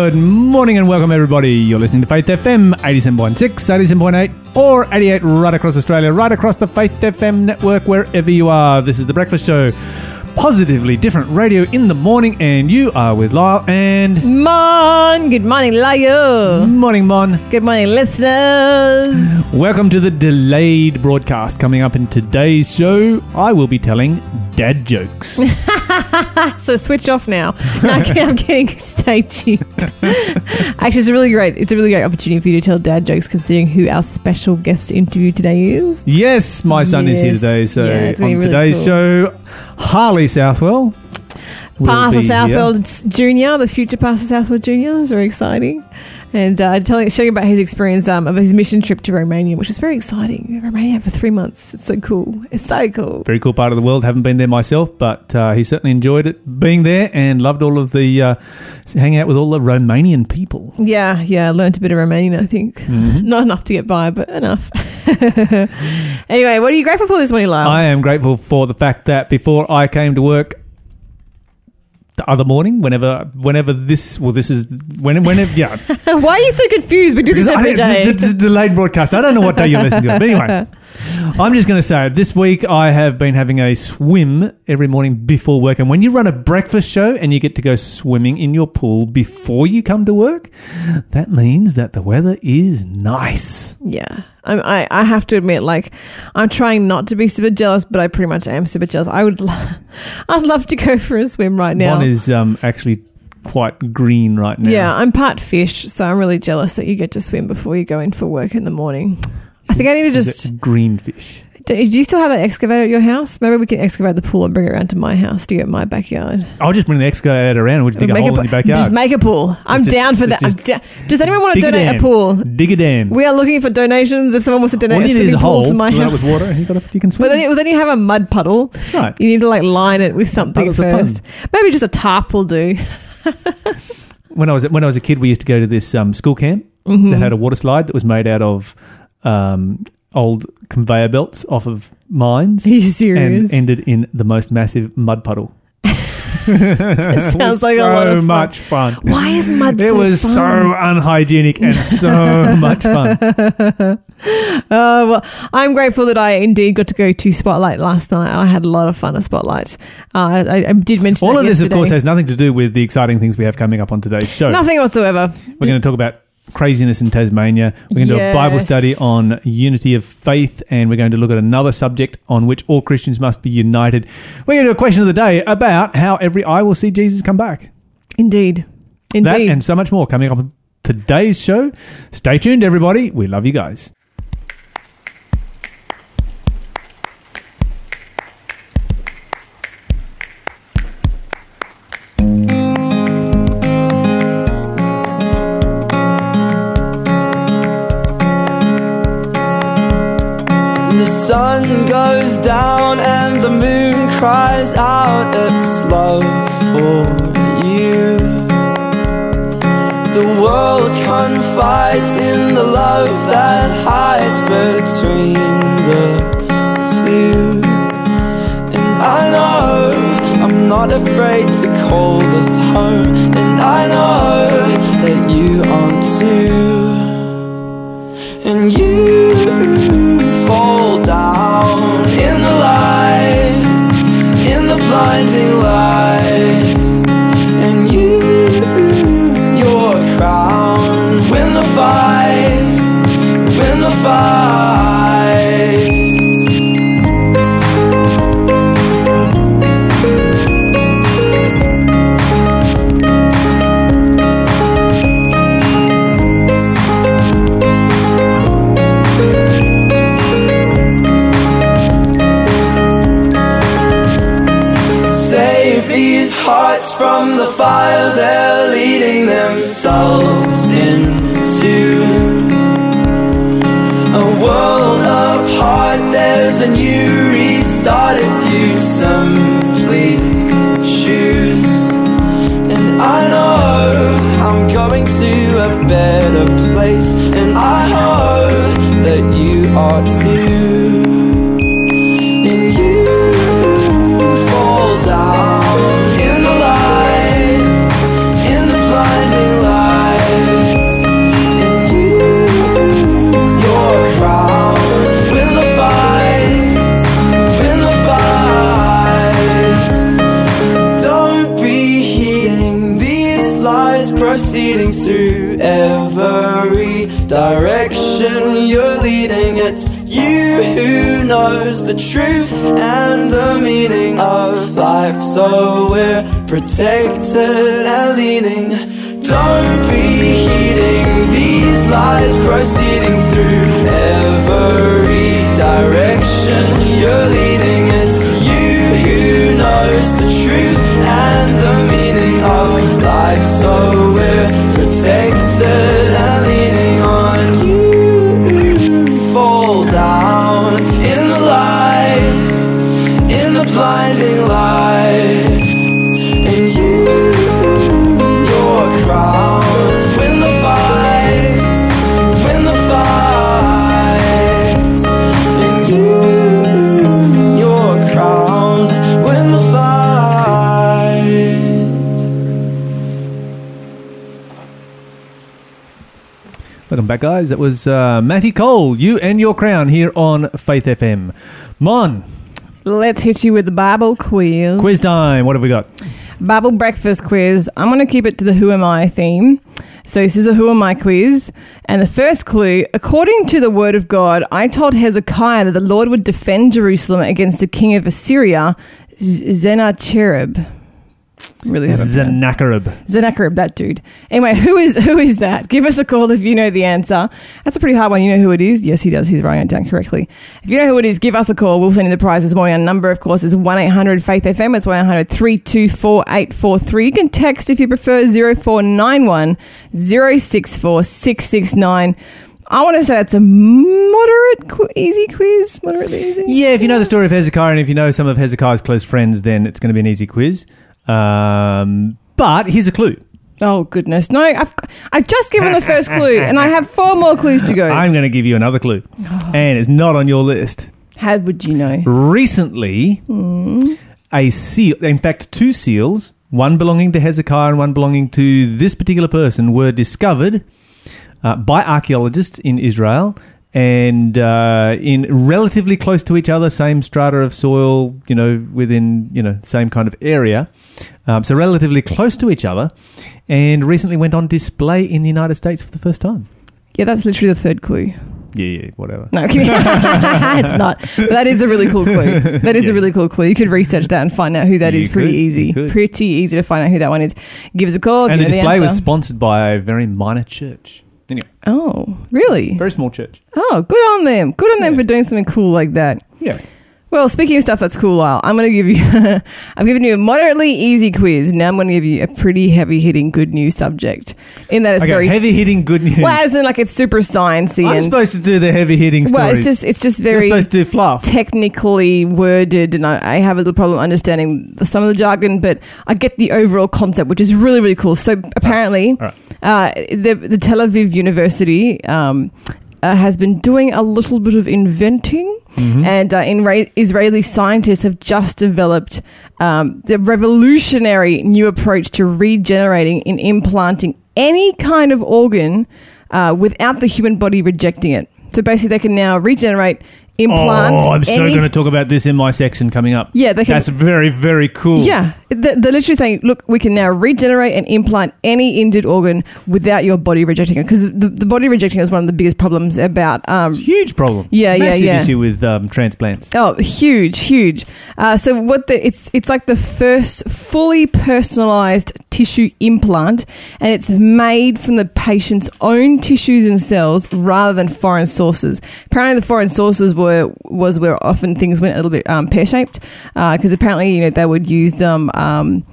Good morning and welcome everybody. You're listening to Faith FM 87.6, 87.8 or 88 right across Australia, right across the Faith FM network wherever you are. This is The Breakfast Show. Positively different radio in the morning and you are with Lyle and Mon, good morning, Lyle. Morning Mon. Good morning, listeners. Welcome to the delayed broadcast. Coming up in today's show, I will be telling dad jokes. So switch off now. No, I'm kidding, I'm kidding. Stay tuned. Actually, it's a really great. It's a really great opportunity for you to tell dad jokes, considering who our special guest interview today is. yes, my son is here Yes. today, so Yeah, it's on gonna be really today's cool. show, Harley Southwell. Pastor. Southwell Jr., the future Pastor Southwell Jr. is very exciting. And uh, telling, showing about his experience um, of his mission trip to Romania, which is very exciting. Romania for three months. It's so cool. It's so cool. very cool part of the world. Haven't been there myself, but uh, he certainly enjoyed it being there and loved all of the uh, hanging out with all the Romanian people. Yeah, yeah. Learned a bit of Romanian, I think. Mm-hmm. Not enough to get by, but enough. anyway, what are you grateful for this morning, Lyle? I am grateful for the fact that before I came to work the other morning, whenever, whenever this, well, this is when, whenever, yeah, Why are you so confused? We do this Because I- every it's- day. It's, it's a delayed broadcast. I don't know what day you're listening to it. But anyway, I'm just going to say this week I have been having a swim every morning before work. And when you run a breakfast show and you get to go swimming in your pool before you come to work, that means that the weather is nice. Yeah. I, I have to admit, like, I'm trying not to be super jealous, but I pretty much am super jealous. I would, lo- I'd love to go for a swim right now. One is um, actually quite green right now. yeah, I'm part fish, so I'm really jealous that you get to swim before you go in for work in the morning. I think I need to just. a green fish. Do do you still have that excavator at your house? Maybe we can excavate the pool and bring it around to my house to get my backyard. I'll just bring the excavator around and we'll dig a Make hole pool- in your backyard. Just make a pool. I'm just- down for that. Just down. Does anyone want to Dig a donate a pool? Dig a dam. We are looking for donations. If someone wants to donate All a you need is swimming a pool hole to my house, with water. You, got to, you can swim. Well then, well, then you have a mud puddle. right. You need to like line it with something Puddles first. Maybe just a tarp will do. when I was when I was a kid, we used to go to this um, school camp Mm-hmm. that had a water slide that was made out of um, old conveyor belts off of mines Are you and ended in the most massive mud puddle. it sounds like so a lot of fun. much fun. Why is mud It so was fun? so unhygienic and so much fun. Uh, well, I'm grateful that I indeed got to go to Spotlight last night. I had a lot of fun at Spotlight. Uh, I, I did mention All that of this, of course, has nothing to do with the exciting things we have coming up on today's show. nothing whatsoever. We're going to talk about craziness in Tasmania. We're going to do a Bible study on unity of faith, and we're going to look at another subject on which all Christians must be united. We're going to do a question of the day about how every eye will see Jesus come back. Indeed, indeed. That and so much more coming up on today's show. Stay tuned, everybody. We love you guys. Cries out its love for you. The world confides in the love that hides between the two. And I know I'm not afraid to call this home, and I know that you aren't too. And you blinding light. Themselves into. A world apart, there's a new restart if you simply choose. And I know I'm going to a better place, and I hope that you are too. Knows the truth and the meaning of life. So we're protected and leading. Don't be heeding these lies proceeding through every direction you're leading. It's you who knows the truth and the meaning of life. So we're protected and leaning on you. Blinding light. And you, your crown, win the fight, win the fight. And you, your crown, win the fight. Welcome back, guys. That was uh, Matthew Cole, You and Your Crown, here on Faith FM. Mon, Let's hit you with the Bible quiz. quiz time. What have we got? Bible breakfast quiz. I'm going to keep it to the Who Am I theme. So this is a Who Am I quiz. And the first clue according to the word of God, I told Hezekiah that the Lord would defend Jerusalem against the king of Assyria, Z- Sennacherib. Really Sennacherib. Sennacherib, that dude. Anyway, who is who is that? Give us a call if you know the answer. That's a pretty hard one. You know who it is? Yes, he does. He's writing it down correctly. If you know who it is, give us a call. We'll send you the prize this morning. Our number, of course, is 1 800 Faith FM. It's 1 800 324 843. You can text if you prefer 0491 064 669. I want to say that's a moderate, qu- easy quiz. Moderately easy. Yeah, if you know the story of Hezekiah and if you know some of Hezekiah's close friends, then it's going to be an easy quiz. Um, but here's a clue. Oh, goodness. No, I've, I've just given the first clue, and I have four more clues to go. I'm going to give you another clue. And it's not on your list. How would you know? Recently, Hmm. a seal, in fact, two seals, one belonging to Hezekiah and one belonging to this particular person, were discovered uh, by archaeologists in Israel and uh, in relatively close to each other, same strata of soil, you know, within, you know, same kind of area. Um, so relatively close to each other and recently went on display in the United States for the first time. Yeah, that's literally the third clue. Yeah, yeah, whatever. No, it's not. But that is a really cool clue. That is Yeah. a really cool clue. You could research that and find out who that is. You Pretty could, you easy. Pretty easy to find out who that one is. Give us a call. and the display was sponsored by a very minor church. Anyway, Oh, really? very small church. Oh, good on them. Good on them Yeah. for doing something cool like that. Yeah. Well, speaking of stuff that's cool, Lyle, I'm going to give you. I'm giving you a moderately easy quiz. Now I'm going to give you a pretty heavy hitting good news subject. In that it's Okay, very heavy hitting good news. well, as in like it's super sciencey I'm and supposed to do the heavy hitting stories. well, it's just it's just You're very supposed to do fluff. technically worded, and I, I have a little problem understanding the, some of the jargon, but I get the overall concept, which is really really cool. So apparently, All right. Uh, the the Tel Aviv University um, uh, has been doing a little bit of inventing. Mhm. And uh, in Ra- Israeli scientists have just developed um, the revolutionary new approach to regenerating and implanting any kind of organ uh, without the human body rejecting it. So basically, they can now regenerate, implant. Oh, I'm so any- going to talk about this in my section coming up. Yeah, they can. That's very, very cool. yeah, they're, they're literally saying, look, we can now regenerate and implant any injured organ without your body rejecting it. Because the, the body rejecting is one of the biggest problems about um, Huge problem. Yeah, yeah, Massive yeah. issue with um, transplants. Oh, huge, huge. Uh, so what the it's it's like the first fully personalized tissue implant, and it's made from the patient's own tissues and cells rather than foreign sources. Apparently, the foreign sources were was where often things went a little bit um, pear shaped because apparently you know they would use um, um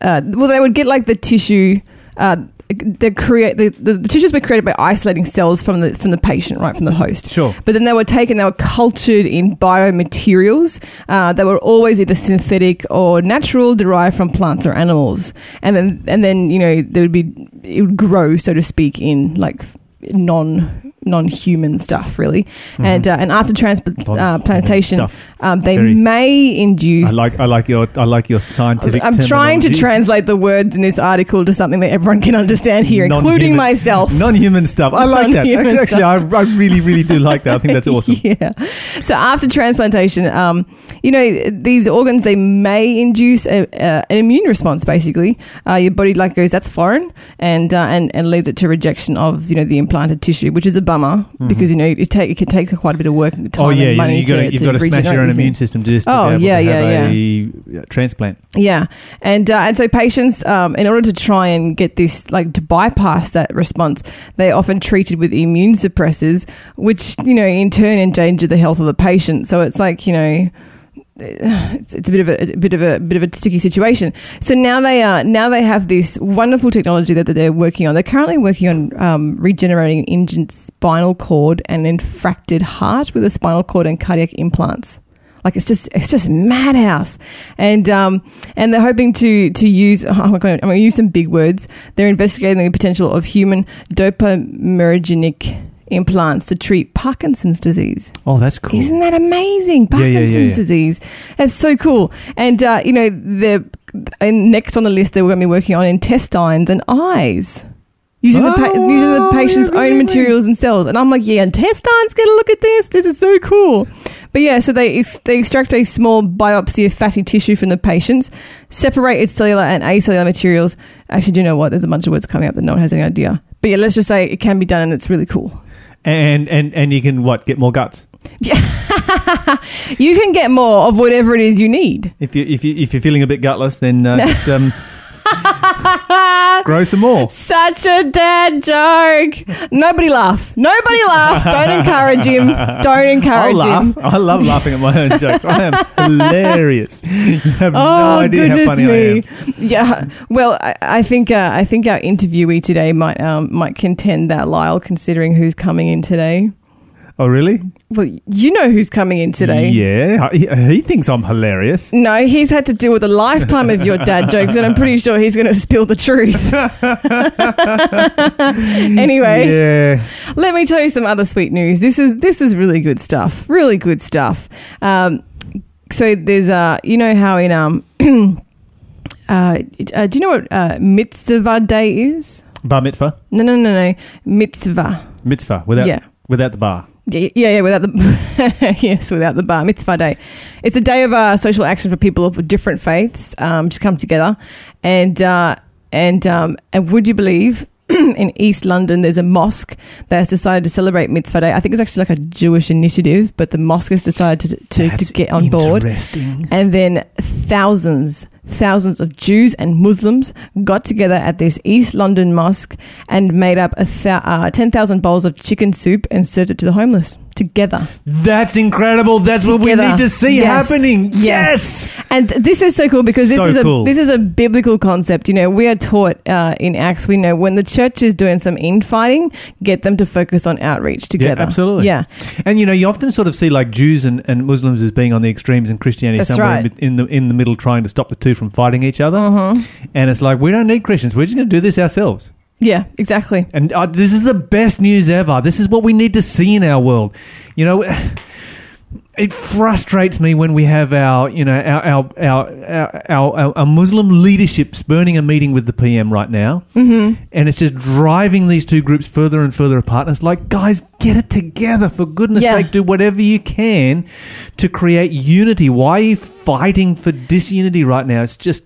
uh, well they would get like the tissue. Uh, they create the, the, the tissues were created by isolating cells from the from the patient, right from the host. Sure. But then they were taken, they were cultured in biomaterials uh, that were always either synthetic or natural, derived from plants or animals. And then, and then you know, there would be it would grow, so to speak, in like non non human stuff, really. And uh, and after transplantation, uh, plantation, Mm-hmm. um, they Very- may induce. I like, I like your, I like your scientific. I'm trying to translate the words in this article to something that everyone can understand here, including Non-human- myself. Non-human stuff. I like that. Non-human Actually, actually I, I really, really do like that. I think that's awesome. yeah. So after transplantation, um, you know, these organs they may induce a, a, an immune response. Basically, uh, your body like goes, "That's foreign," and uh, and and leads it to rejection of you know the implanted tissue, which is a bummer because you know it, take, it can take quite a bit of work and time oh yeah, and yeah. money You got to, you've got to smash your own immune system just to Oh, be able yeah, to yeah, have a uh, transplant. Yeah, and uh, and so patients, um, in order to try and get this, like to bypass that response, they're often treated with immune suppressors, which you know in turn endanger the health of the patient. So it's like you know. It's, it's a bit of a, a bit of a bit of a sticky situation. So now they are now they have this wonderful technology that, that they're working on. They're currently working on um, regenerating an injured spinal cord and infarcted heart with a spinal cord and cardiac implants. Like it's just it's just madhouse, and um and they're hoping to to use. Oh my god, I'm going to use some big words. They're investigating the potential of human dopaminergic implants to treat Parkinson's disease. Oh, that's cool. Isn't that amazing? Yeah, yeah, yeah, Parkinson's yeah. disease. That's so cool. And uh, you know, the and next on the list they were going to be working on intestines and eyes. Using the pa- Oh, using the patient's yeah, own materials and cells, and I'm like, yeah, intestines. Get a look at this. This is so cool. But yeah, so they ex- they extract a small biopsy of fatty tissue from the patients, separate its cellular and acellular materials. Actually, do you know what? There's a bunch of words coming up that no one has any idea. But yeah, let's just say it can be done, and it's really cool. And and and you can what get more guts You can get more of whatever it is you need. if you if you if you're feeling a bit gutless, then uh, just um, grow some more. Such a dad joke. Nobody laugh. Nobody laugh. Don't encourage him. Don't I encourage laugh. him. I love laughing at my own jokes. I am hilarious. You have no Oh idea how funny I am. Yeah. Well, I, I think uh, I think our interviewee today might um, might contend that Lyle, considering who's coming in today. Oh, really? Well, you know who's coming in today. Yeah. He, he thinks I'm hilarious. No, he's had to deal with a lifetime of your dad jokes, and I'm pretty sure he's going to spill the truth. anyway, Yeah. let me tell you some other sweet news. This is this is really good stuff. Really good stuff. Um, so there's uh, you know how in um, uh, uh, do you know what uh, mitzvah day is? Bar mitzvah. No, no, no, no, mitzvah. Mitzvah without Yeah. without the bar. Yeah, yeah, yeah, without the yes, without the bar mitzvah day. It's a day of uh, social action for people of different faiths um, to come together, and uh, and um, and would you believe? In East London, there's a mosque that has decided to celebrate Mitzvah Day. I think it's actually like a Jewish initiative, but the mosque has decided to, to, to get on board. And then thousands, thousands of Jews and Muslims got together at this East London mosque and made up a thou- uh, 10,000 bowls of chicken soup and served it to the homeless together. That's incredible. That's what we need to see Yes. happening. Yes. Yes. And this is so cool because this So is a cool. this is a biblical concept. You know, we are taught uh, in Acts. We know when the church is doing some infighting, get them to focus on outreach together. absolutely. Yeah, And you know, you often sort of see like Jews and, and Muslims as being on the extremes, and Christianity That's somewhere right. in the in the middle, trying to stop the two from fighting each other. Mm-hmm. And it's like we don't need Christians. We're just going to do this ourselves. yeah, exactly. And uh, this is the best news ever. This is what we need to see in our world. You know, it frustrates me when we have our, you know, our our our our, our, Muslim leadership spurning a meeting with the PM right now, mm-hmm. and it's just driving these two groups further and further apart. And it's like, guys, get it together for goodness' Yeah. sake. Do whatever you can to create unity. Why are you fighting for disunity right now? It's just.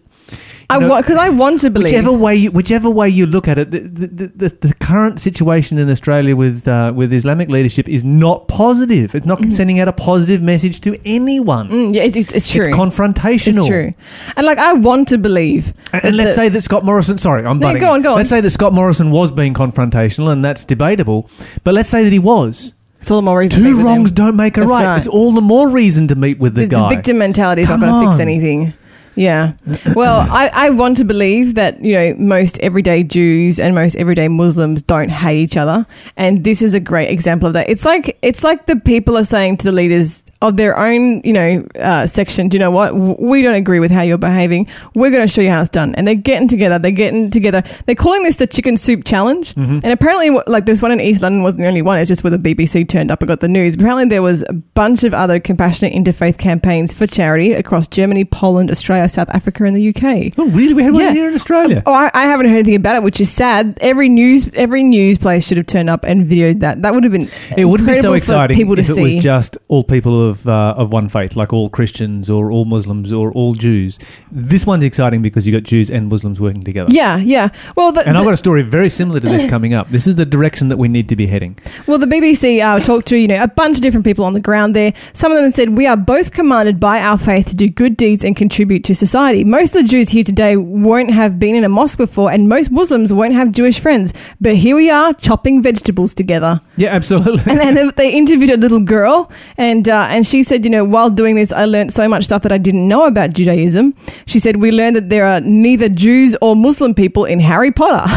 I because I want to believe. Whichever way, you, whichever way you look at it, the, the, the, the current situation in Australia with uh, with Islamic leadership is not positive. It's not sending out a positive message to anyone. Mm, yeah, it's, it's, it's true. It's confrontational. It's true. And like, I want to believe. And, and let's say that Scott Morrison. Sorry, I'm No, go on, go on. Let's say that Scott Morrison was being confrontational, and that's debatable. But let's say that he was. it's all the more reason. to meet Two with wrongs don't make a right. right. It's all the more reason to meet with the, the, guy. the victim mentality is not going to fix anything. Yeah. Well, I, I want to believe that, you know, most everyday Jews and most everyday Muslims don't hate each other. And this is a great example of that. It's like it's like the people are saying to the leaders of their own, you know, uh, section, do you know what? We don't agree with how you're behaving. We're going to show you how it's done. And they're getting together. They're getting together. They're calling this the chicken soup challenge. Mm-hmm. And apparently, like this one in East London wasn't the only one. It's just where the BBC turned up and got the news. Apparently, there was a bunch of other compassionate interfaith campaigns for charity across Germany, Poland, Australia, South Africa, and the UK. oh, really? We had one Yeah. here in Australia. Oh, I, I haven't heard anything about it, which is sad. Every news, every news place should have turned up and videoed that. That would have been It wouldn't be so incredible for exciting people to if it see. was just all people who of uh, of one faith, like all Christians or all Muslims or all Jews. This one's exciting because you got Jews and Muslims working together. Yeah, yeah. Well, the, And I've got a story very similar to this coming up. This is the direction that we need to be heading. Well, the BBC uh, talked to you know a bunch of different people on the ground there. Some of them said we are both commanded by our faith to do good deeds and contribute to society. Most of the Jews here today won't have been in a mosque before, and most Muslims won't have Jewish friends. But here we are chopping vegetables together. Yeah, absolutely. And then they interviewed a little girl, and uh, and she said, you know, while doing this, I learned so much stuff that I didn't know about Judaism. She said we learned that there are neither Jews or Muslim people in Harry Potter.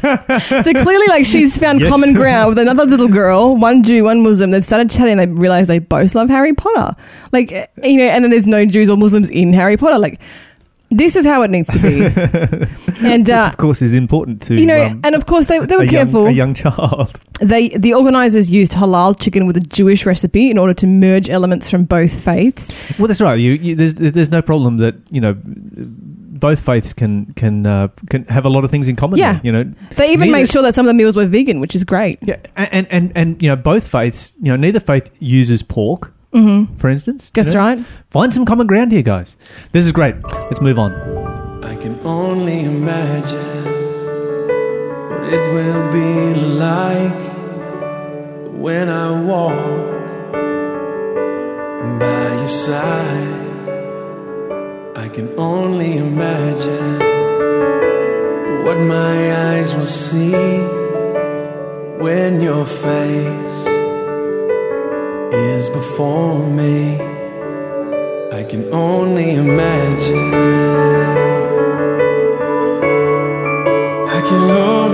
so clearly, like she's found Yes. common ground with another little girl, one Jew, one Muslim. They started chatting. They realized they both love Harry Potter. Like you know, and then there's no Jews or Muslims in Harry Potter. Like this is how it needs to be. and uh, of course, is important to you know, um, and of course they they were a, young, careful a young child. they the organizers used halal chicken with a Jewish recipe in order to merge elements from both faiths. Well, that's right. You, you, there's, there's no problem that you know both faiths can can uh, can have a lot of things in common. Yeah. there, you know. They even Neither- made sure that some of the meals were vegan, which is great. Yeah, and, and and you know both faiths. You know, neither faith uses pork, Mm-hmm. for instance. you know. right. Find some common ground here, guys. This is great. Let's move on. I can only imagine what it will be like when I walk by your side. I can only imagine what my eyes will see when your face is before me. I can only imagine. I can only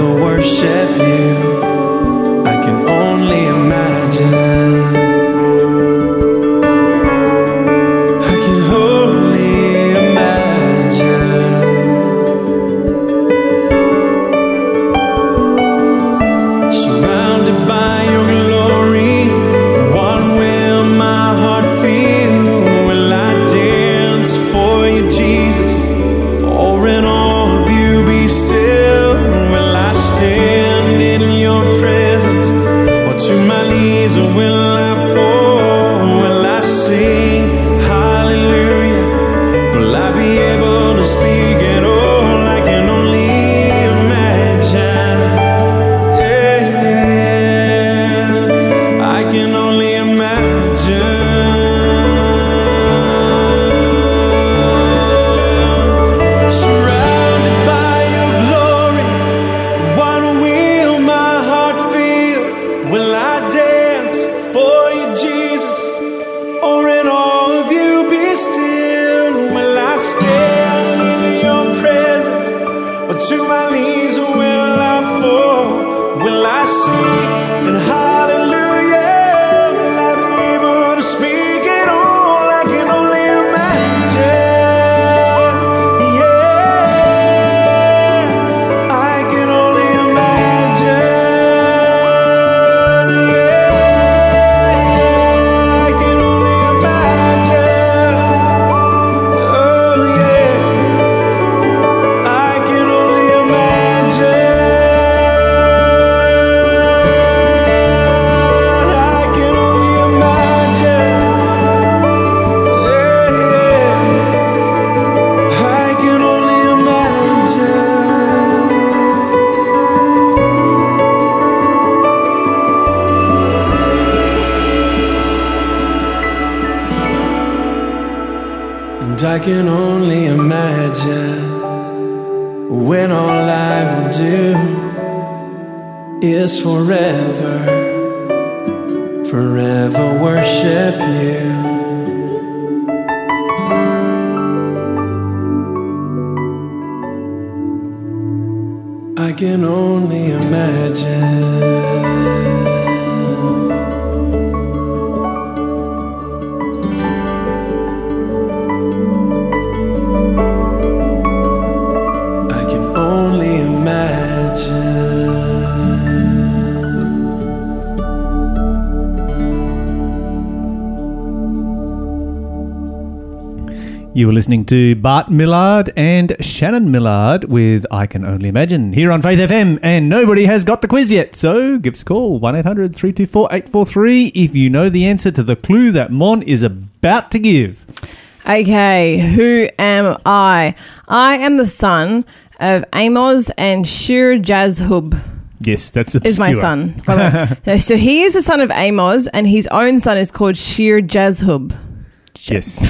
worship you. Listening to Bart Millard and Shannon Millard with I Can Only Imagine here on Faith FM, and nobody has got the quiz yet. So give us a call 1 800 324 843 if you know the answer to the clue that Mon is about to give. Okay, who am I? I am the son of Amos and Shear-jashub. Yes, that's obscure. Is my son. by the way. No, so he is the son of Amos, and his own son is called Shear-jashub. Yes.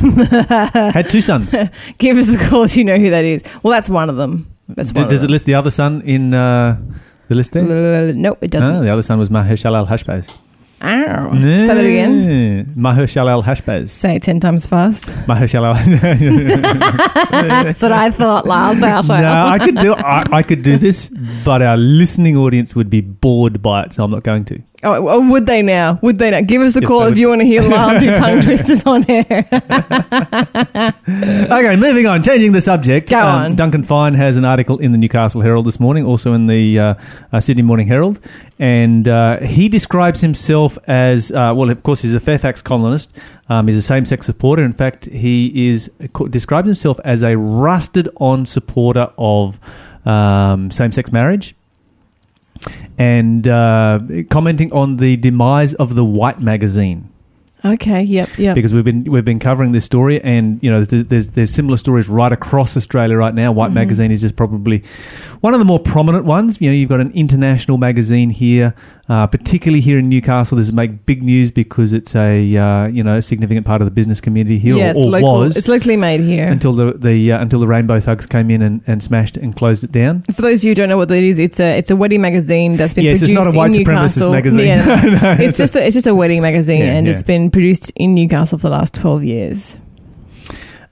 Had two sons. Give us a call if you know who that is. Well, that's one of them. That's one does of it list the other son in uh, the list there? them. Nope, it doesn't. Ah, the other son was Maher-shalal-hash-baz. Ow. Say that again. Maher-shalal-hash-baz. Say it ten times fast. Maher-shalal That's what I thought last out no, I could do I, I could do this, but our listening audience would be bored by it, so I'm not going to. Oh, well, would they now? Would they now? Give us a Yes, call if you want to hear Lyle do tongue twisters on air. Okay, moving on, changing the subject. Um, Go on. Duncan Fine has an article in the Newcastle Herald this morning, also in the uh, uh, Sydney Morning Herald, and uh, he describes himself as uh, well. Of course, he's a Fairfax colonist. Um, he's a same-sex supporter. In fact, he is describes himself as a rusted-on supporter of um, same-sex marriage. And uh, commenting on the demise of the White magazine okay, yep, yep. because we've been we've been covering this story, and you know there's there's, there's similar stories right across Australia right now. Mm-hmm. White Magazine is just probably one of the more prominent ones. You know, you've got an international magazine here, uh, particularly here in Newcastle. This make big news because it's a uh, you know significant part of the business community here, yeah, or, it's, or local, was it's locally made here. until the the uh, until the Rainbow Thugs came in and, and smashed it and closed it down. For those of you who don't know what that is, it's a it's a wedding magazine that's been Yes, it's produced not a white in supremacist Newcastle. magazine. Yeah, No, it's just a, it's just a wedding magazine, Yeah, and yeah. it's been produced in Newcastle for the last twelve years.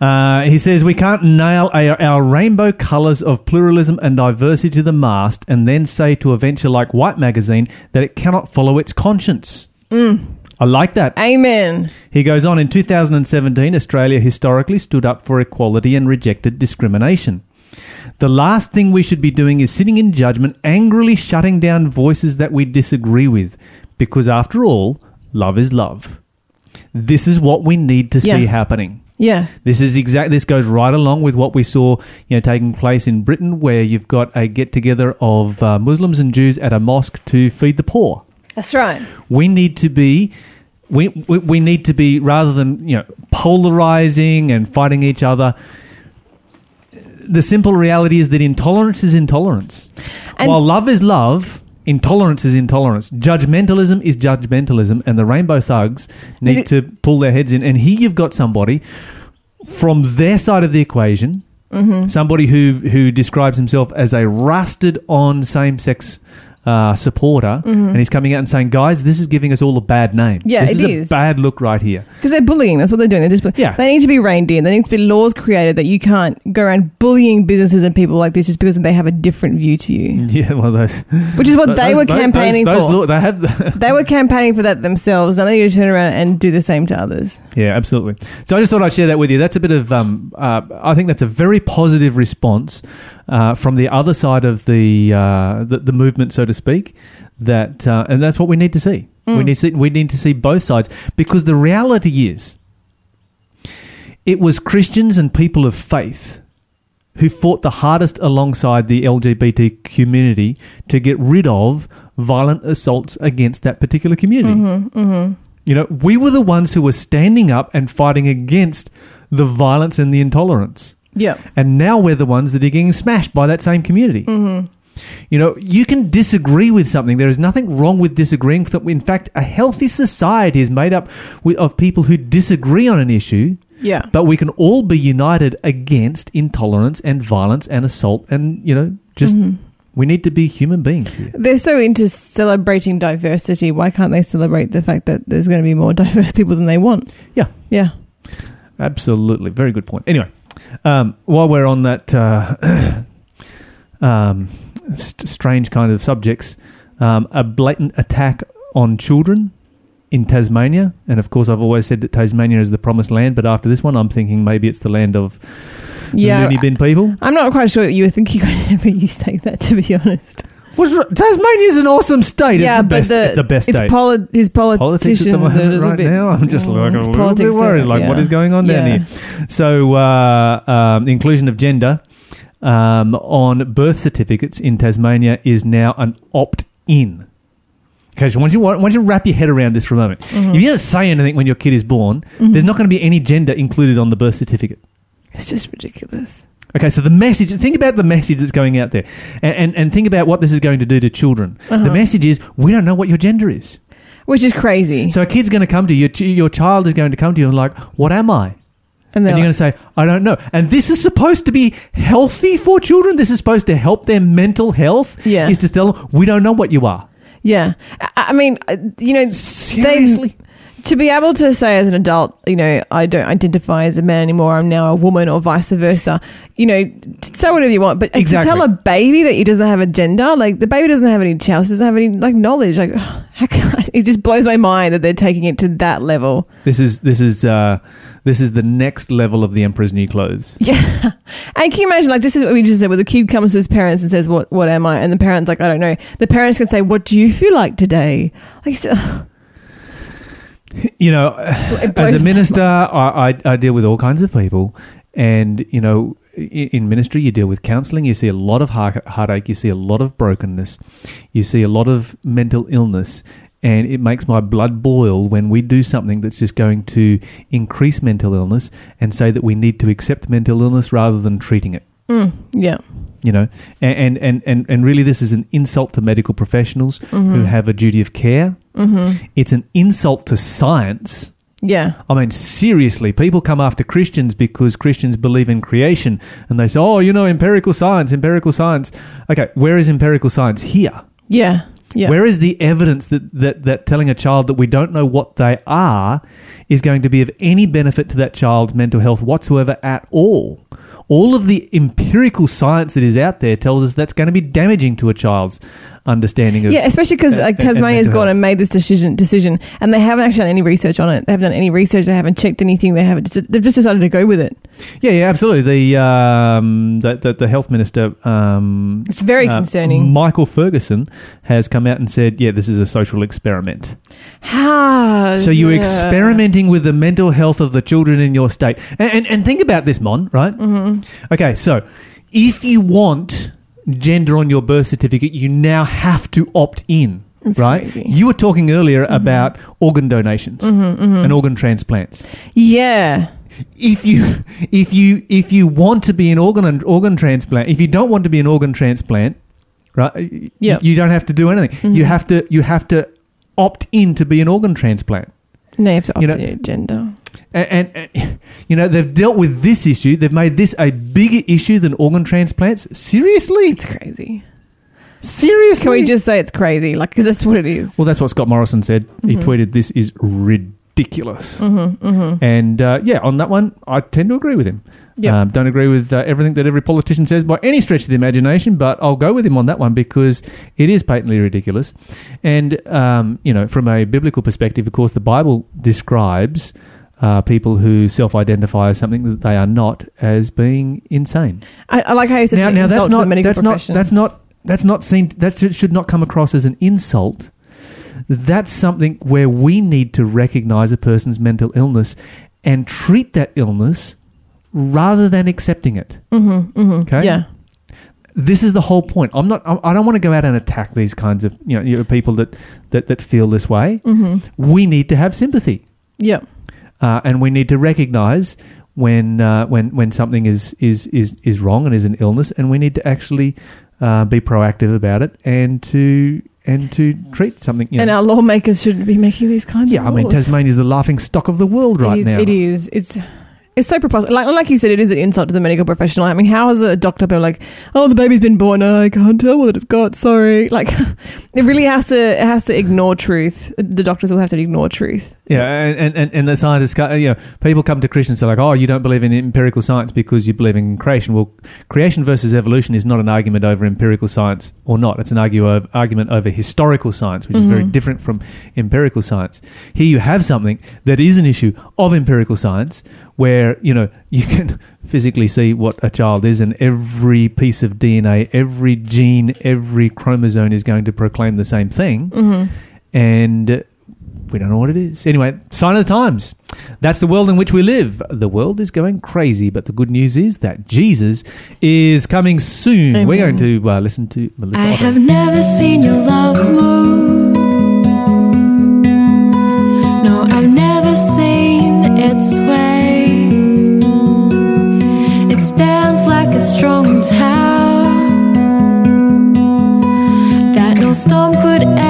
Uh, he says we can't nail our, our rainbow colours of pluralism and diversity to the mast and then say to a venture like White Magazine that it cannot follow its conscience. I like that. Amen. He goes on in 2017, Australia historically stood up for equality and rejected discrimination. The last thing we should be doing is sitting in judgment, angrily shutting down voices that we disagree with, because after all, love is love. This is what we need to see happening. Yeah, This is exact. This goes right along with what we saw, you know, taking place in Britain, where you've got a get together of uh, Muslims and Jews at a mosque to feed the poor. that's right. We need to be, we, we we need to be rather than you know polarizing and fighting each other. The simple reality is that intolerance is intolerance, And- while love is love. Intolerance is intolerance. Judgmentalism is judgmentalism, and the Rainbow Thugs need to pull their heads in. And here you've got somebody from their side of the equation, Mm-hmm. somebody who who describes himself as a rusted on same sex uh, supporter, and he's coming out and saying, "Guys, this is giving us all a bad name. Mm-hmm. Yeah, this it is, is. a bad look right here." Because they're bullying. That's what they're doing. They're just Yeah. they need to be reined in. There needs to be laws created that you can't go around bullying businesses and people like this just because they have a different view to you. Yeah, well, those, Which is what those- they were those- campaigning for. Law- they have, the, They were campaigning for that themselves. and they need to turn around and do the same to others. yeah, absolutely. So I just thought I'd share that with you. That's a bit of, um, uh, I think that's a very positive response uh, from the other side of the, uh, the the movement, so to speak. That uh, and that's what we need to see. We need to see, we need to see both sides because the reality is, it was Christians and people of faith who fought the hardest alongside the LGBT community to get rid of violent assaults against that particular community. You know, we were the ones who were standing up and fighting against the violence and the intolerance. Yeah. And now we're the ones that are getting smashed by that same community. You know, you can disagree with something. There is nothing wrong with disagreeing. In fact, a healthy society is made up with, of people who disagree on an issue Yeah. but we can all be united against intolerance and violence and assault and you know just Mm-hmm. we need to be human beings here They're so into celebrating diversity. Why can't they celebrate the fact that there's going to be more diverse people than they want? Yeah. Yeah. absolutely very good point anyway um, while we're on that uh, um, st- strange kind of subjects um, a blatant attack on children in Tasmania and of course I've always said that Tasmania is the promised land but after this one I'm thinking maybe it's the land of Yeah. loony bin people I'm not quite sure that you were thinking whenever you say that, to be honest. What's wrong? Tasmania's an awesome state. yeah, it's the but best, the, it's the best it's state. poli- his Politics politicians at the are a moment little right bit. now. I'm just like a it's little bit politics, worried. Like, yeah. what is going on down Yeah. here? So, uh, um, the inclusion of gender um, on birth certificates in Tasmania is now an opt-in. Okay, so once you once you wrap your head around this for a moment, Mm-hmm. if you don't say anything when your kid is born, there's not going to be any gender included on the birth certificate. It's just ridiculous. Okay, so the message, think about the message that's going out there and, and, and think about what this is going to do to children. Uh-huh. The message is we don't know what your gender is. Which is crazy. So a kid's going to come to you, your, your child is going to come to you and like, what am I? and And you're going to say, I don't know. And this is supposed to be healthy for children. This is supposed to help their mental health. Yeah. Is to tell them, we don't know what you are. yeah. I, I mean, uh, you know, Seriously? They, to be able to say as an adult, you know, I don't identify as a man anymore, I'm now a woman, or vice versa, you know, say whatever you want. But Exactly. to tell a baby that he doesn't have a gender, like the baby doesn't have any chance, doesn't have any like knowledge. Like, how it just blows my mind that they're taking it to that level. This is this is uh, this is the next level of the emperor's new clothes. Yeah. And can you imagine, like, this is what we just said, where the kid comes to his parents and says, What what am I? And the parent's like, I don't know. The parents can say, What do you feel like today? Like, You know, as a minister, I, I, I deal with all kinds of people, and you know, in ministry, you deal with counselling. You see a lot of heart, heartache. You see a lot of brokenness. You see a lot of mental illness, and it makes my blood boil when we do something that's just going to increase mental illness and say that we need to accept mental illness rather than treating it. Mm, yeah. You know, and and and and really, this is an insult to medical professionals who have a duty of care. Mm-hmm. It's an insult to science. Yeah. I mean, seriously, people come after Christians because Christians believe in creation and they say, oh, you know, empirical science, empirical science. Okay, where is empirical science? Here. Yeah. Yeah. Where is the evidence that, that, that telling a child that we don't know what they are is going to be of any benefit to that child's mental health whatsoever at all? All of the empirical science that is out there tells us that's going to be damaging to a child's understanding of yeah, especially because like Tasmania's gone and made this decision decision, and they haven't actually done any research on it. They haven't done any research. They haven't checked anything. They haven't. They've just decided to go with it. Yeah, yeah, absolutely. The um, the, the, the health minister, um, It's very uh, concerning. Michael Ferguson has come out and said, "Yeah, this is a social experiment." How? So you're experimenting with the mental health of the children in your state, and and, and think about this, Mon. Right? Mm-hmm. Okay, so if you want gender on your birth certificate, you now have to opt in. It's right? crazy. You were talking earlier mm-hmm. about organ donations mm-hmm, mm-hmm. and organ transplants Yeah. if you if you if you want to be an organ organ transplant, if you don't want to be an organ transplant, right? Yep. You don't have to do anything. You have to you have to opt in to be an organ transplant. No, you have to opt You know- in your gender. And, and, and you know they've dealt with this issue. They've made this a bigger issue than organ transplants. Seriously, It's crazy. seriously. Can we just say it's crazy? Like, because that's what it is. Well, that's what Scott Morrison said. He tweeted, "This is ridiculous." And uh, yeah, on that one, I tend to agree with him. Um, don't agree with uh, everything that every politician says by any stretch of the imagination, but I'll go with him on that one because it is patently ridiculous. And um, you know, from a biblical perspective, of course, the Bible describes. Uh, people who self-identify as something that they are not as being insane. I, I like how you said Now, now that's not medical that's not that's not that's not seen that should- not come across as an insult. That's something where we need to recognize a person's mental illness and treat that illness rather than accepting it. Mm-hmm, mm-hmm. Okay. Yeah. This is the whole point. I'm not. I'm- don't want to go out and attack these kinds of you know, you know people that, that that feel this way. Mm-hmm. We need to have sympathy, Yeah. Uh, and we need to recognize when uh, when when something is is is is wrong and is an illness, and we need to actually uh, be proactive about it and to and to treat something. You And know. our lawmakers shouldn't be making these kinds yeah, of Yeah, I mean. Tasmania is the laughing stock of the world right it is, now. It is. It's It's so preposterous. Like, like you said, it is an insult to the medical professional. I mean, how is a doctor been like, "Oh, the baby's been born. I can't tell what it's got. Sorry." Like, it really has to it has to ignore truth. The doctors will have to ignore truth. Yeah, and, and, and the scientists, you know, people come to Christians and say like, oh, you don't believe in empirical science because you believe in creation. Well, creation versus evolution is not an argument over empirical science or not. It's an argue over, argument over historical science, which is very mm-hmm. different from empirical science. Here you have something that is an issue of empirical science where, you know, you can physically see what a child is and every piece of DNA, every gene, every chromosome is going to proclaim the same thing. Mm-hmm. And we don't know what it is. Anyway, sign of the times. That's the world in which we live. The world is going crazy, but the good news is that Jesus is coming soon. Amen. We're going to uh, listen to Melissa. I Otto. have never seen your love move. Storm could ever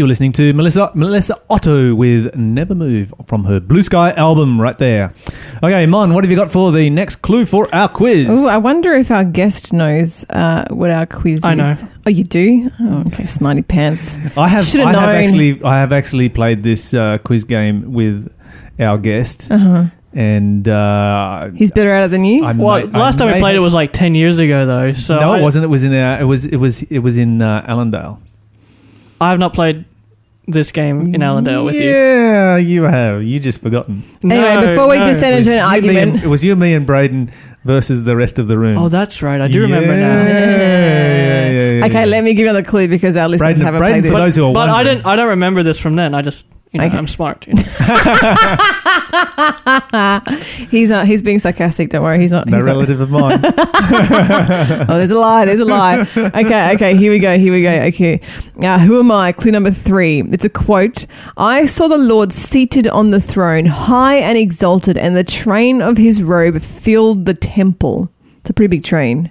You're listening to Melissa Melissa Otto with Never Move from her Blue Sky album right there. Okay, Mon, what have you got for the next clue for our quiz? Oh, I wonder if our guest knows uh, what our quiz I is. know. Oh, you do? Oh, okay, smarty pants. I have Should've I have known. actually I have actually played this uh, quiz game with our guest Uh-huh. and uh, He's better at it than you. I Well, may- I last time may we played have- it was like ten years ago, though. So no, I, it wasn't. It was in uh, it was it was it was in uh, Allendale. I have not played this game in Allendale with you. Yeah, you have. You just forgotten. Anyway, No, before we no. descend It was into an you, me, argument. and- it was you, me, and Braden versus the rest of the room. Oh, that's right. I do remember Yeah, now. yeah, yeah, yeah, Okay, yeah. let me give you another clue because our listeners Braden- haven't Braden, played this. for those who are But I wondering. didn't. I don't remember this from then. I just you know, Okay. I'm smart. You know. He's uh, he's being sarcastic. Don't worry, he's not. No he's not- relative of mine. oh, there's a lie. There's a lie. Okay, okay. Here we go. Here we go. Okay. Uh, who am I? Clue number three. It's a quote. I saw the Lord seated on the throne, high and exalted, and the train of his robe filled the temple. It's a pretty big train.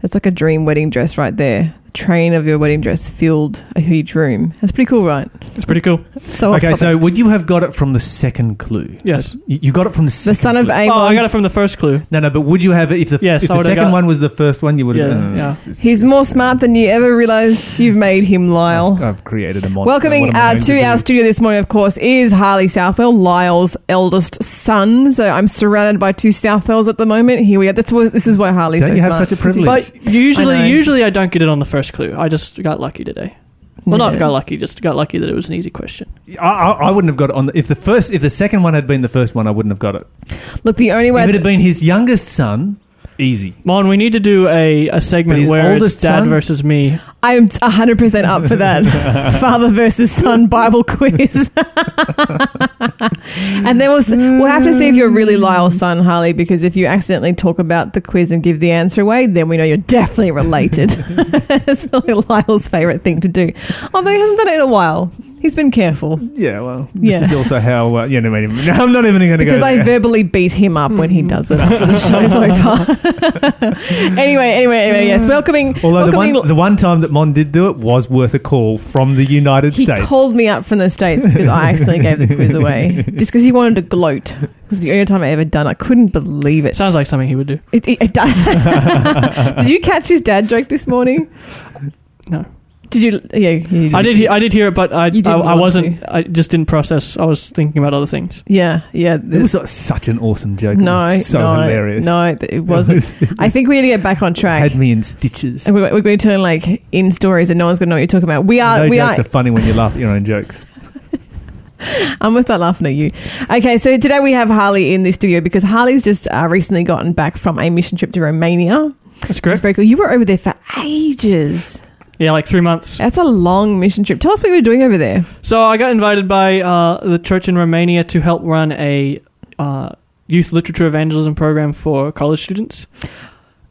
That's like a dream wedding dress right there. The train of your wedding dress filled a huge room. That's pretty cool, right? It's pretty cool. So okay, so would you have got it from the second clue? Yes. You you got it from the the second son of clue. Amos. Oh, I got it from the first clue. No, no, but would you have it if the, Yes, if I the would've second got- one was the first one? You would have. Yeah, yeah. it's- it's- He's more smart than you ever realized you've made him, Lyle. I've created a monster. Welcoming What am I uh, going to do? our studio this morning, of course, is Harley Southwell, Lyle's eldest son. So I'm surrounded by two Southwells at the moment. Here we are. That's what, this is why Harley's Don't so you have smart. such a privilege? But usually, I know. usually I don't get it on the first clue. I just got lucky today. Well, not Yeah. got lucky, just got lucky that it was an easy question. I, I, I wouldn't have got it on the, if the first if the second one had been the first one. I wouldn't have got it. Look, the only way If it had been his youngest son, easy. Mon, we need to do a, a But segment his where it's oldest dad son- versus me. I'm 100% up for that. Father versus son Bible quiz. and then we'll, s- we'll have to see if you're really Lyle's son, Harley, because if you accidentally talk about the quiz and give the answer away, then we know you're definitely related. it's Lyle's favourite thing to do. Although he hasn't done it in a while. He's been careful. Yeah, well, this Yeah. is also how. Uh, yeah, no, I mean, no, I'm not even going to go. Because I there. verbally beat him up when he does it after the show's over. anyway, anyway, anyway, yes. Welcoming. Although the welcoming one, the one time that Mon did do it was worth a call from the United States. he States. called me up from the States because I accidentally gave the quiz away. Just because he wanted to gloat. It was the only time I ever done. I couldn't believe it. Sounds like something he would do. it, it, it did you catch his dad joke this morning? No. Did you? Yeah, you I did. He- I did hear it, but I, I, I want wasn't. I just didn't process. I was thinking about other things. Yeah, yeah. it was uh, such an awesome joke. It no, was so no, hilarious. no, it wasn't. I think we need to get back on track. Had me in stitches. And we're, we're going to turn like in stories, and no one's going to know what you're talking about. We are. no we jokes are. are funny when you laugh at your own jokes. I'm gonna start laughing at you. Okay, so today we have Harley in the studio because Harley's just uh, recently gotten back from a mission trip to Romania. That's It's correct. very cool. You were over there for ages. Yeah, like three months. That's a long mission trip. Tell us what you were doing over there. So I got invited by uh, the church in Romania to help run a uh, youth literature evangelism program for college students.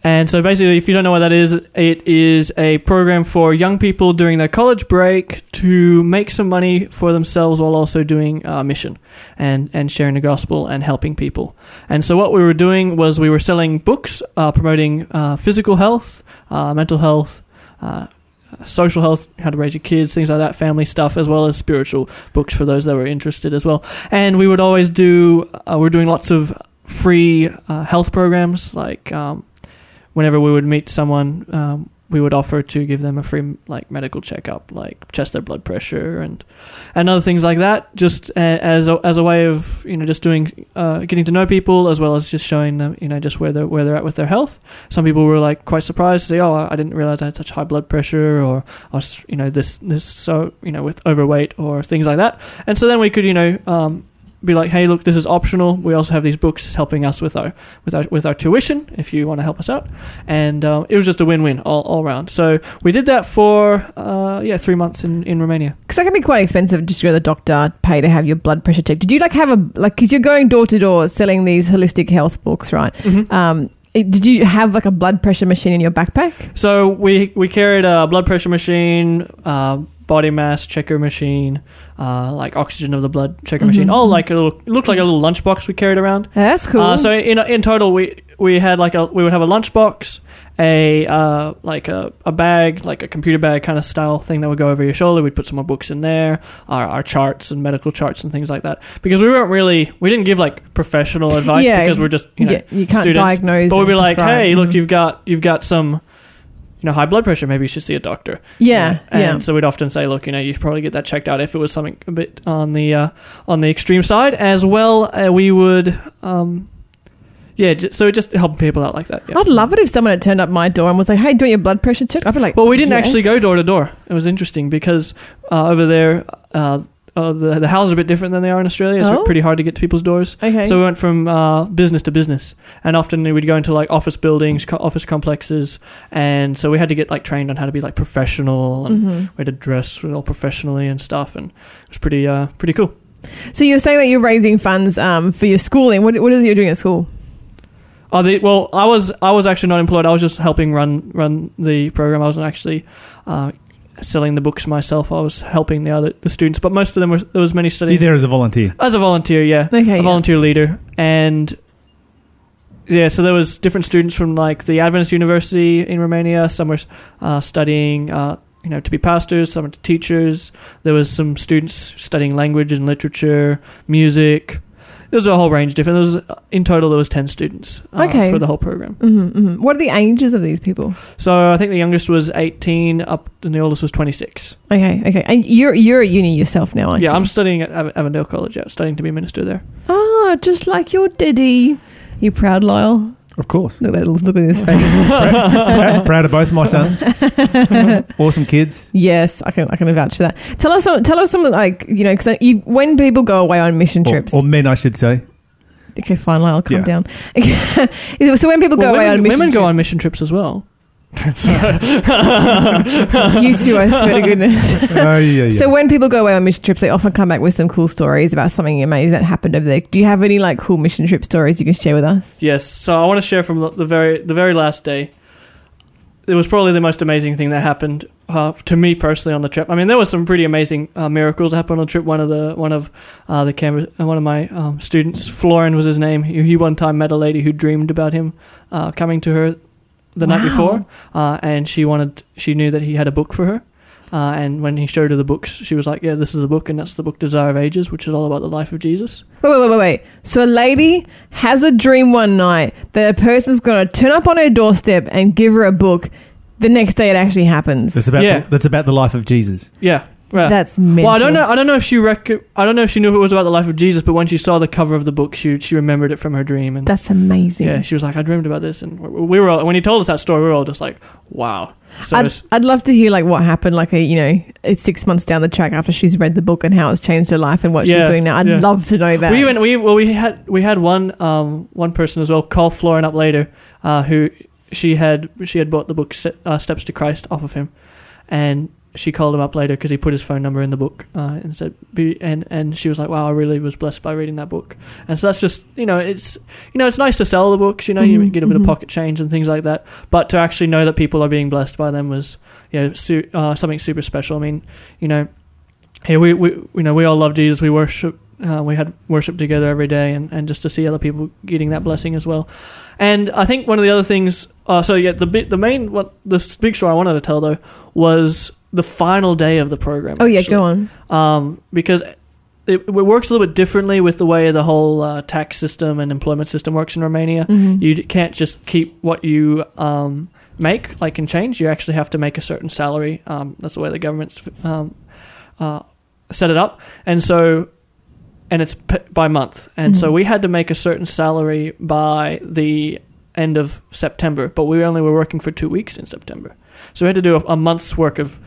And so basically, if you don't know what that is, it is a program for young people during their college break to make some money for themselves while also doing uh, mission and, and sharing the gospel and helping people. And so what we were doing was we were selling books uh, promoting uh, physical health, uh, mental health, uh, social health, how to raise your kids, things like that, family stuff, as well as spiritual books for those that were interested as well. And we would always do, uh, we're doing lots of free uh, health programs, like um, whenever we would meet someone, um, we would offer to give them a free like medical checkup, like test their blood pressure and and other things like that, just a, as a, as a way of you know just doing uh, getting to know people as well as just showing them you know just where they're where they're at with their health. Some people were like quite surprised to say, oh, I didn't realize I had such high blood pressure, or I was you know this this so you know with overweight or things like that. And so then we could you know. Um, be like, hey, look, this is optional. We also have these books helping us with our with our with our tuition if you want to help us out, and um, it was just a win-win all, all around. So we did that for uh, yeah three months in, in Romania. Because that can be quite expensive just to go to the doctor, pay to have your blood pressure checked. Did you like have a like? Because you're going door to door selling these holistic health books, right? Um, did you have like a blood pressure machine in your backpack? So we we carried a blood pressure machine, uh, body mass checker machine, uh, like oxygen of the blood checker machine, Mhm. all like a little it looked like a little lunchbox we carried around. That's cool. Uh, so in in total, we we had like a we would have a lunchbox, a uh, like a, a bag, like a computer bag kind of style thing that would go over your shoulder. We'd put some more books in there, our, our charts and medical charts and things like that. Because we weren't really we didn't give like professional advice Yeah. because we're just you know yeah, you can't students. diagnose. but we'd be like, hey, look, Mhm. you've got you've got some. You know, high blood pressure. Maybe you should see a doctor. yeah, and yeah. so we'd often say, look, you know, you should probably get that checked out if it was something a bit on the uh, on the extreme side. As well, uh, we would, um, yeah. J- so just helping people out like that. Yeah. I'd love it if someone had turned up my door and was like, "Hey, do you want your blood pressure checked?" I'd be like, Well, we didn't "Yes." actually go door to door. It was interesting because uh, over there, uh, uh, the the houses are a bit different than they are in Australia. So it's Oh. pretty hard to get to people's doors. Okay, So we went from uh, business to business, and often we'd go into like office buildings, co- office complexes, and so we had to get like trained on how to be like professional, and Mhm. we had to dress all professionally and stuff, and it was pretty uh, pretty cool. So you're saying that you're raising funds um, for your schooling. What, what is it you're doing at school? Oh, the, well, I was I was actually not employed. I was just helping run run the program. I wasn't actually uh, selling the books myself. I was helping the other the students, but most of them were there was many So studying you're there as a volunteer. as a volunteer. Yeah, Okay, a yeah. volunteer leader, and yeah, so there was different students from like the Adventist University in Romania. Some were uh, studying. Uh, you know, to be pastors, some were teachers. There was some students studying language and literature, music. There was a whole range of different. There was in total there was ten students uh, Okay. for the whole program. hmm hmm What are the ages of these people? So I think the youngest was 18, up and the oldest was 26. Okay, okay. And you're you're at uni yourself now, aren't yeah, you? I'm studying at Av- Avondale College. Yeah, studying to be a minister there. Ah, just like your daddy. You proud, Lyle? Of course. Look at that look at his face. proud, proud of both my sons. awesome kids. yes, I can I can vouch for that. Tell us some, tell us some like you know because when people go away on mission Or, trips. or men, I should say. okay, fine, Lyle, calm Yeah. down. so when people go Well, away on mission women go on mission trips as well. you two, I swear to goodness. Oh, yeah, yeah. So when people go away on mission trips, they often come back with some cool stories about something amazing that happened over there. Do you have any like cool mission trip stories you can share with us? Yes. So I want to share from the, the very the very last day. It was probably the most amazing thing that happened uh, to me personally on the trip. I mean, there was some pretty amazing uh, miracles that happened on the trip. One of the one of uh, the camera, uh, one of my um, students, Florin was his name. He, he one time met a lady who dreamed about him uh, coming to her the night before, uh, and she wanted she knew that he had a book for her. Uh, and when he showed her the books, she was like, "Yeah, this is the book, and that's the book Desire of Ages, which is all about the life of Jesus." Wait, wait, wait, wait, wait. So a lady has a dream one night that a person's going to turn up on her doorstep and give her a book. The next day, it actually happens. that's about Yeah. the, that's about the life of Jesus. Yeah, yeah. That's mental. Well, I don't know. I don't know if she rec- I don't know if she knew it was about the life of Jesus, but when she saw the cover of the book, she she remembered it from her dream, and That's amazing. yeah, she was like, "I dreamed about this," and we we were all, when he told us that story, we were all just like, "Wow." So I'd, I'd love to hear like what happened, like a you know, it's six months down the track after she's read the book and how it's changed her life and what Yeah, she's doing now. I'd yeah. love to know that. we went. we well we had we had one um one person as well call Florin up later, uh, who she had she had bought the book Se- uh, Steps to Christ off of him, and she called him up later because he put his phone number in the book uh, and said be and and she was like wow I really was blessed by reading that book. And so that's just you know it's you know it's nice to sell the books you know you Mhm, get a bit mhm. of pocket change and things like that. But to actually know that people are being blessed by them was you know su- uh, something super special. I mean you know here we, we you know we all love Jesus. We worship uh, we had worship together every day and, and just to see other people getting that blessing as well. And I think one of the other things uh, so yeah the big the main what the big story I wanted to tell though was the final day of the program oh yeah, actually go on. um, because it, it works a little bit differently with the way the whole uh, tax system and employment system works in Romania. Mhm. You can't just keep what you um, make, like in change. You actually have to make a certain salary. Um, that's the way the government's um, uh, set it up, and so and it's p- by month. And so Mhm. we had to make a certain salary by the end of September, but we only were working for two weeks in September. So we had to do a, a month's work of,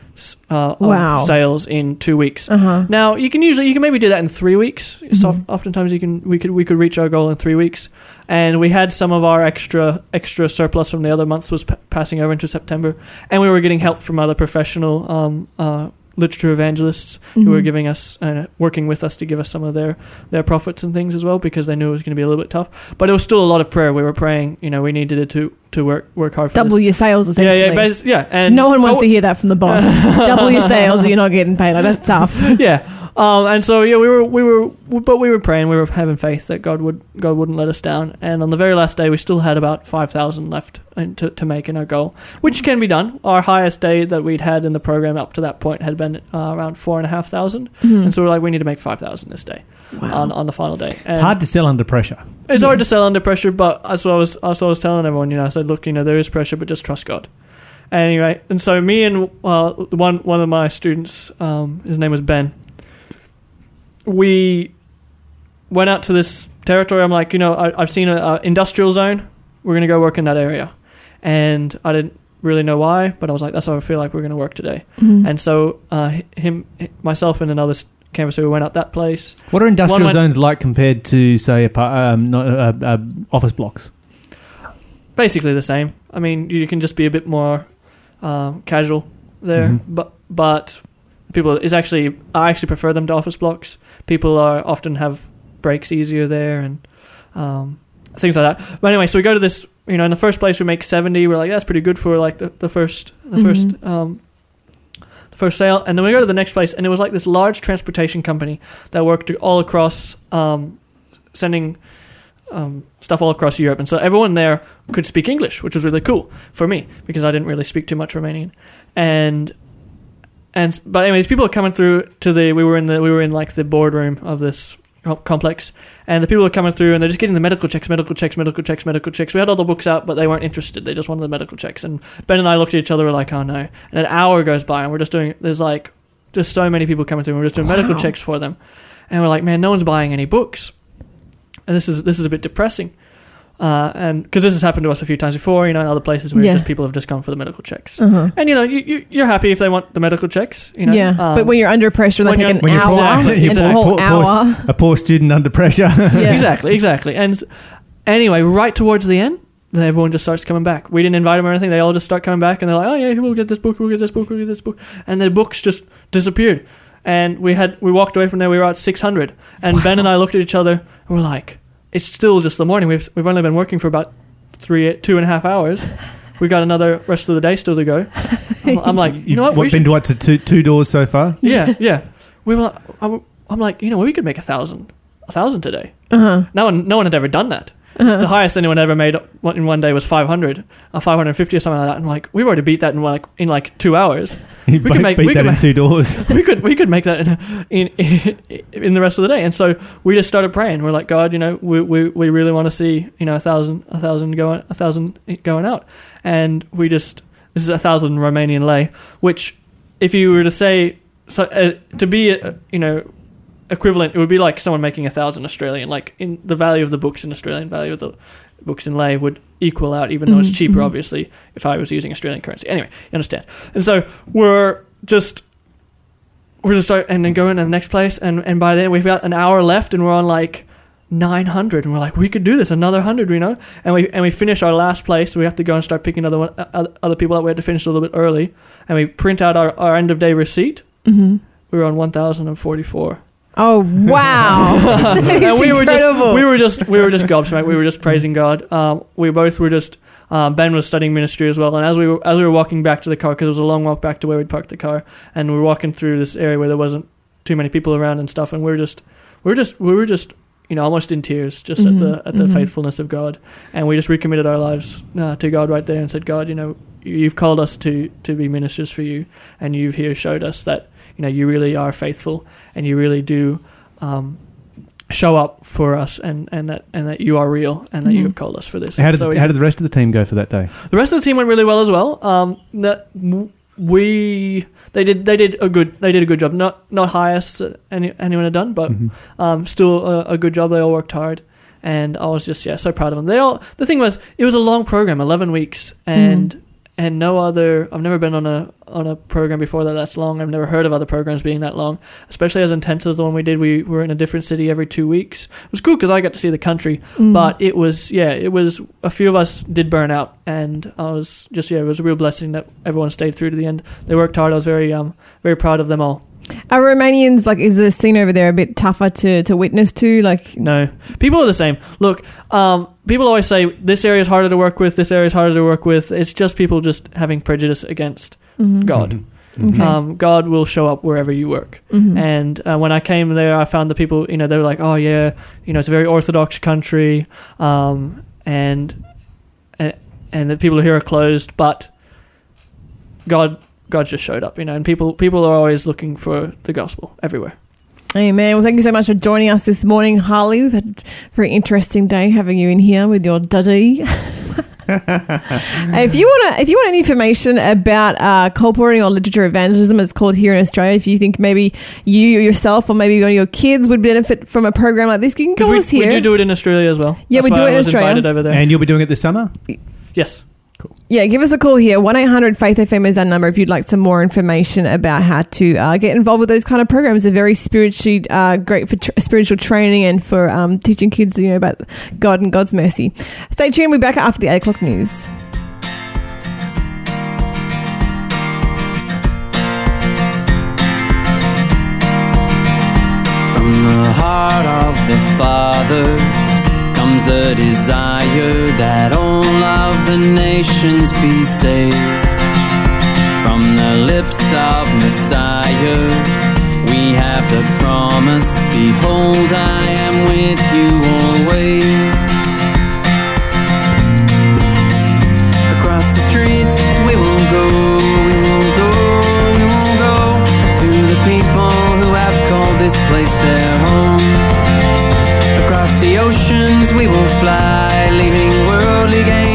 uh, of Wow. sales in two weeks. Uh huh. Now you can usually you can maybe do that in three weeks. So Mhm. oftentimes you can we could we could reach our goal in three weeks, and we had some of our extra extra surplus from the other months was p- passing over into September, and we were getting help from other professional um, uh, literature evangelists who were giving us uh, working with us to give us some of their their profits and things as well because they knew it was going to be a little bit tough. But it was still a lot of prayer. We were praying. You know, we needed it to to work work hard for Double this. your sales, Yeah, essentially. yeah, bas- yeah, and no one wants oh, to hear that from the boss. Double your sales, or you're not getting paid. Like, that's tough. yeah. Um, and so yeah, we were we were but we were praying, we were having faith that God would God wouldn't let us down. And on the very last day, we still had about five thousand left in- to to make in our goal, which can be done. Our highest day that we'd had in the program up to that point had been uh, around four and a half thousand, Mhm. and so we're like, we need to make five thousand this day Wow. on on the final day. And It's hard to sell under pressure. it's Yeah. hard to sell under pressure, but that's what I was that's what I was telling everyone. You know, I said, look, you know, there is pressure, but just trust God. Anyway, and so me and uh, one one of my students, um, his name was Ben. We went out to this territory. I'm like, you know, I, I've seen an a industrial zone. We're gonna go work in that area, and I didn't really know why, but I was like, that's how I feel like we're gonna work today. Mhm. And so uh, him, myself, and another s- canvasser, we went out that place. What are industrial One went- zones like compared to, say, apart, um, not, uh, uh, office blocks? basically the same. I mean, you can just be a bit more um, casual there, Mhm. but but people is actually I actually prefer them to office blocks. People are often have breaks easier there and um, things like that. But anyway, so we go to this. You know, in the first place, we make seventy. We're like, that's pretty good for like the, the first the Mhm. first um, the first sale. And then we go to the next place, and it was like this large transportation company that worked all across um, sending um, stuff all across Europe. And so everyone there could speak English, which was really cool for me because I didn't really speak too much Romanian. And and but anyways, people are coming through to the we were in the we were in like the boardroom of this com- complex, and the people are coming through and they're just getting the medical checks, medical checks, medical checks, medical checks. We had all the books out, but they weren't interested. They just wanted the medical checks. And Ben and I looked at each other, we're like, oh no. And an hour goes by, and we're just doing. There's like just so many people coming through. and We're just doing medical checks for them, and we're like, man, no one's buying any books, and this is this is a bit depressing. Uh, and because this has happened to us a few times before, you know, in other places where Yeah. just people have just gone for the medical checks. Uh-huh. And you know, you, you you're happy if they want the medical checks. You know, yeah, Um, but when you're under pressure, they when take you're- an hour, poor- and you're a whole poor- poor- hour. A poor student under pressure. Yeah. exactly, exactly. And anyway, right towards the end, then everyone just starts coming back. We didn't invite them or anything. They all just start coming back, and they're like, "Oh yeah, we'll get this book. We'll get this book. We'll get this book." And the books just disappeared. And we had we walked away from there. We were at six hundred. And Ben and I looked at each other. and We're like, "It's still just the morning. We've we've only been working for about three two and a half hours. We got another rest of the day still to go." I'm, I'm like, you know what? We What, should been to what to two, two doors so far? yeah, yeah. We were. I'm, I'm like, you know, we could make a thousand, a thousand today. Uh-huh. No one, no one had ever done that. The highest anyone ever made in one day was 500, or 550 or something like that. And like, we've already beat that in like in like two hours. We could make- beat we that can in make- two doors. we could, we could make that in, in in the rest of the day. And so we just started praying. We're like, God, you know, we we, we really want to see, you know, a thousand, a thousand going, a thousand going out. And we just, this is a thousand Romanian lei, which, if you were to say, so uh, to be, uh, you know, equivalent, it would be like someone making a thousand Australian. Like in the value of the books in Australian value of the books in lei would equal out, even though it's Mhm, cheaper, mhm. obviously, if I was using Australian currency. Anyway, you understand. And so we're just we're just start and then going to the next place, and and by then we've got an hour left, and we're on like. 900 and we're like we could do this another 100 you know and we and we finish our last place we have to go and start picking other one, uh, other- people up we had to finish a little bit early and we print out our, our end of day receipt hmm we were on 1044 Oh wow! and we were just we were just we were just gobsmacked. We were just praising God. Um, we both were just. Uh, ben was studying ministry as well, and as we were as we were walking back to the car, because it was a long walk back to where we'd parked the car, and we were walking through this area where there wasn't too many people around and stuff, and we were just we were just we were just you know almost in tears just at the Mhm, at the mhm. faithfulness of God, and we just recommitted our lives uh, to God right there and said, God, you know, you've called us to to be ministers for you, and you've here showed us that you know you really are faithful, and you really do um, show up for us and, and that and that you are real and that you Mhm. have called us for this. How did, So we- how did the rest of the team go for that day? the rest of the team went really well as well. Um, that we they did they did a good they did a good job. Not not highest any, anyone had done, but Mhm. um, still a, a good job. They all worked hard, and I was just yeah so proud of them. They all the thing was it was a long program, eleven weeks, and and no other. I've never been on a on a program before that that's long. I've never heard of other programs being that long, especially as intense as the one we did. We were in a different city every two weeks. It was cool because I got to see the country, Mm. but it was yeah, it was a few of us did burn out, and I was just yeah, it was a real blessing that everyone stayed through to the end. They worked hard. I was very um very proud of them all. Are Romanians like? Is the scene over there a bit tougher to, to witness to? Like, No, people are the same. Look, um, people always say this area is harder to work with. This area is harder to work with. It's just people just having prejudice against mhm. God. Mhm. Okay. Um, God will show up wherever you work. And uh, when I came there, I found the people, you know, they were like, oh, yeah, you know, it's a very orthodox country. Um, and, and, and the people here are closed, but God, God just showed up, you know, and people, people are always looking for the gospel everywhere. Amen. Well, thank you so much for joining us this morning, Harley. We've had a very interesting day having you in here with your duddy. if you want to, if you want any information about uh, colporting or literature evangelism, it's called here in Australia. If you think maybe you yourself or maybe one of your kids would benefit from a program like this, you can Because call we, us here. we do do it in Australia as well. Yeah, That's we do it I in was Australia. invited over there. And you'll be doing it this summer? yes. Yeah, give us a call here. 1 800 Faith FM is our number if you'd like some more information about how to uh, get involved with those kind of programs. They're very spiritually uh, great for tr- spiritual training and for um, teaching kids you know, about God and God's mercy. Stay tuned. We'll be back after the 8 o'clock news. From the heart of the Father comes the desire that all of the nations be saved. From the lips of Messiah, we have the promise Behold, I am with you always. Across the streets, we will go, we will go, we will go to the people who have called this place their home. The oceans, we will fly, leaving worldly gain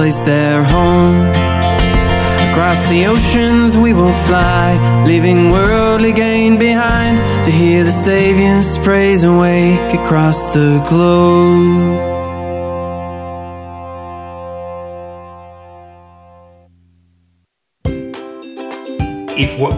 place their home. Across the oceans we will fly, leaving worldly gain behind to hear the Savior's praise awake across the globe.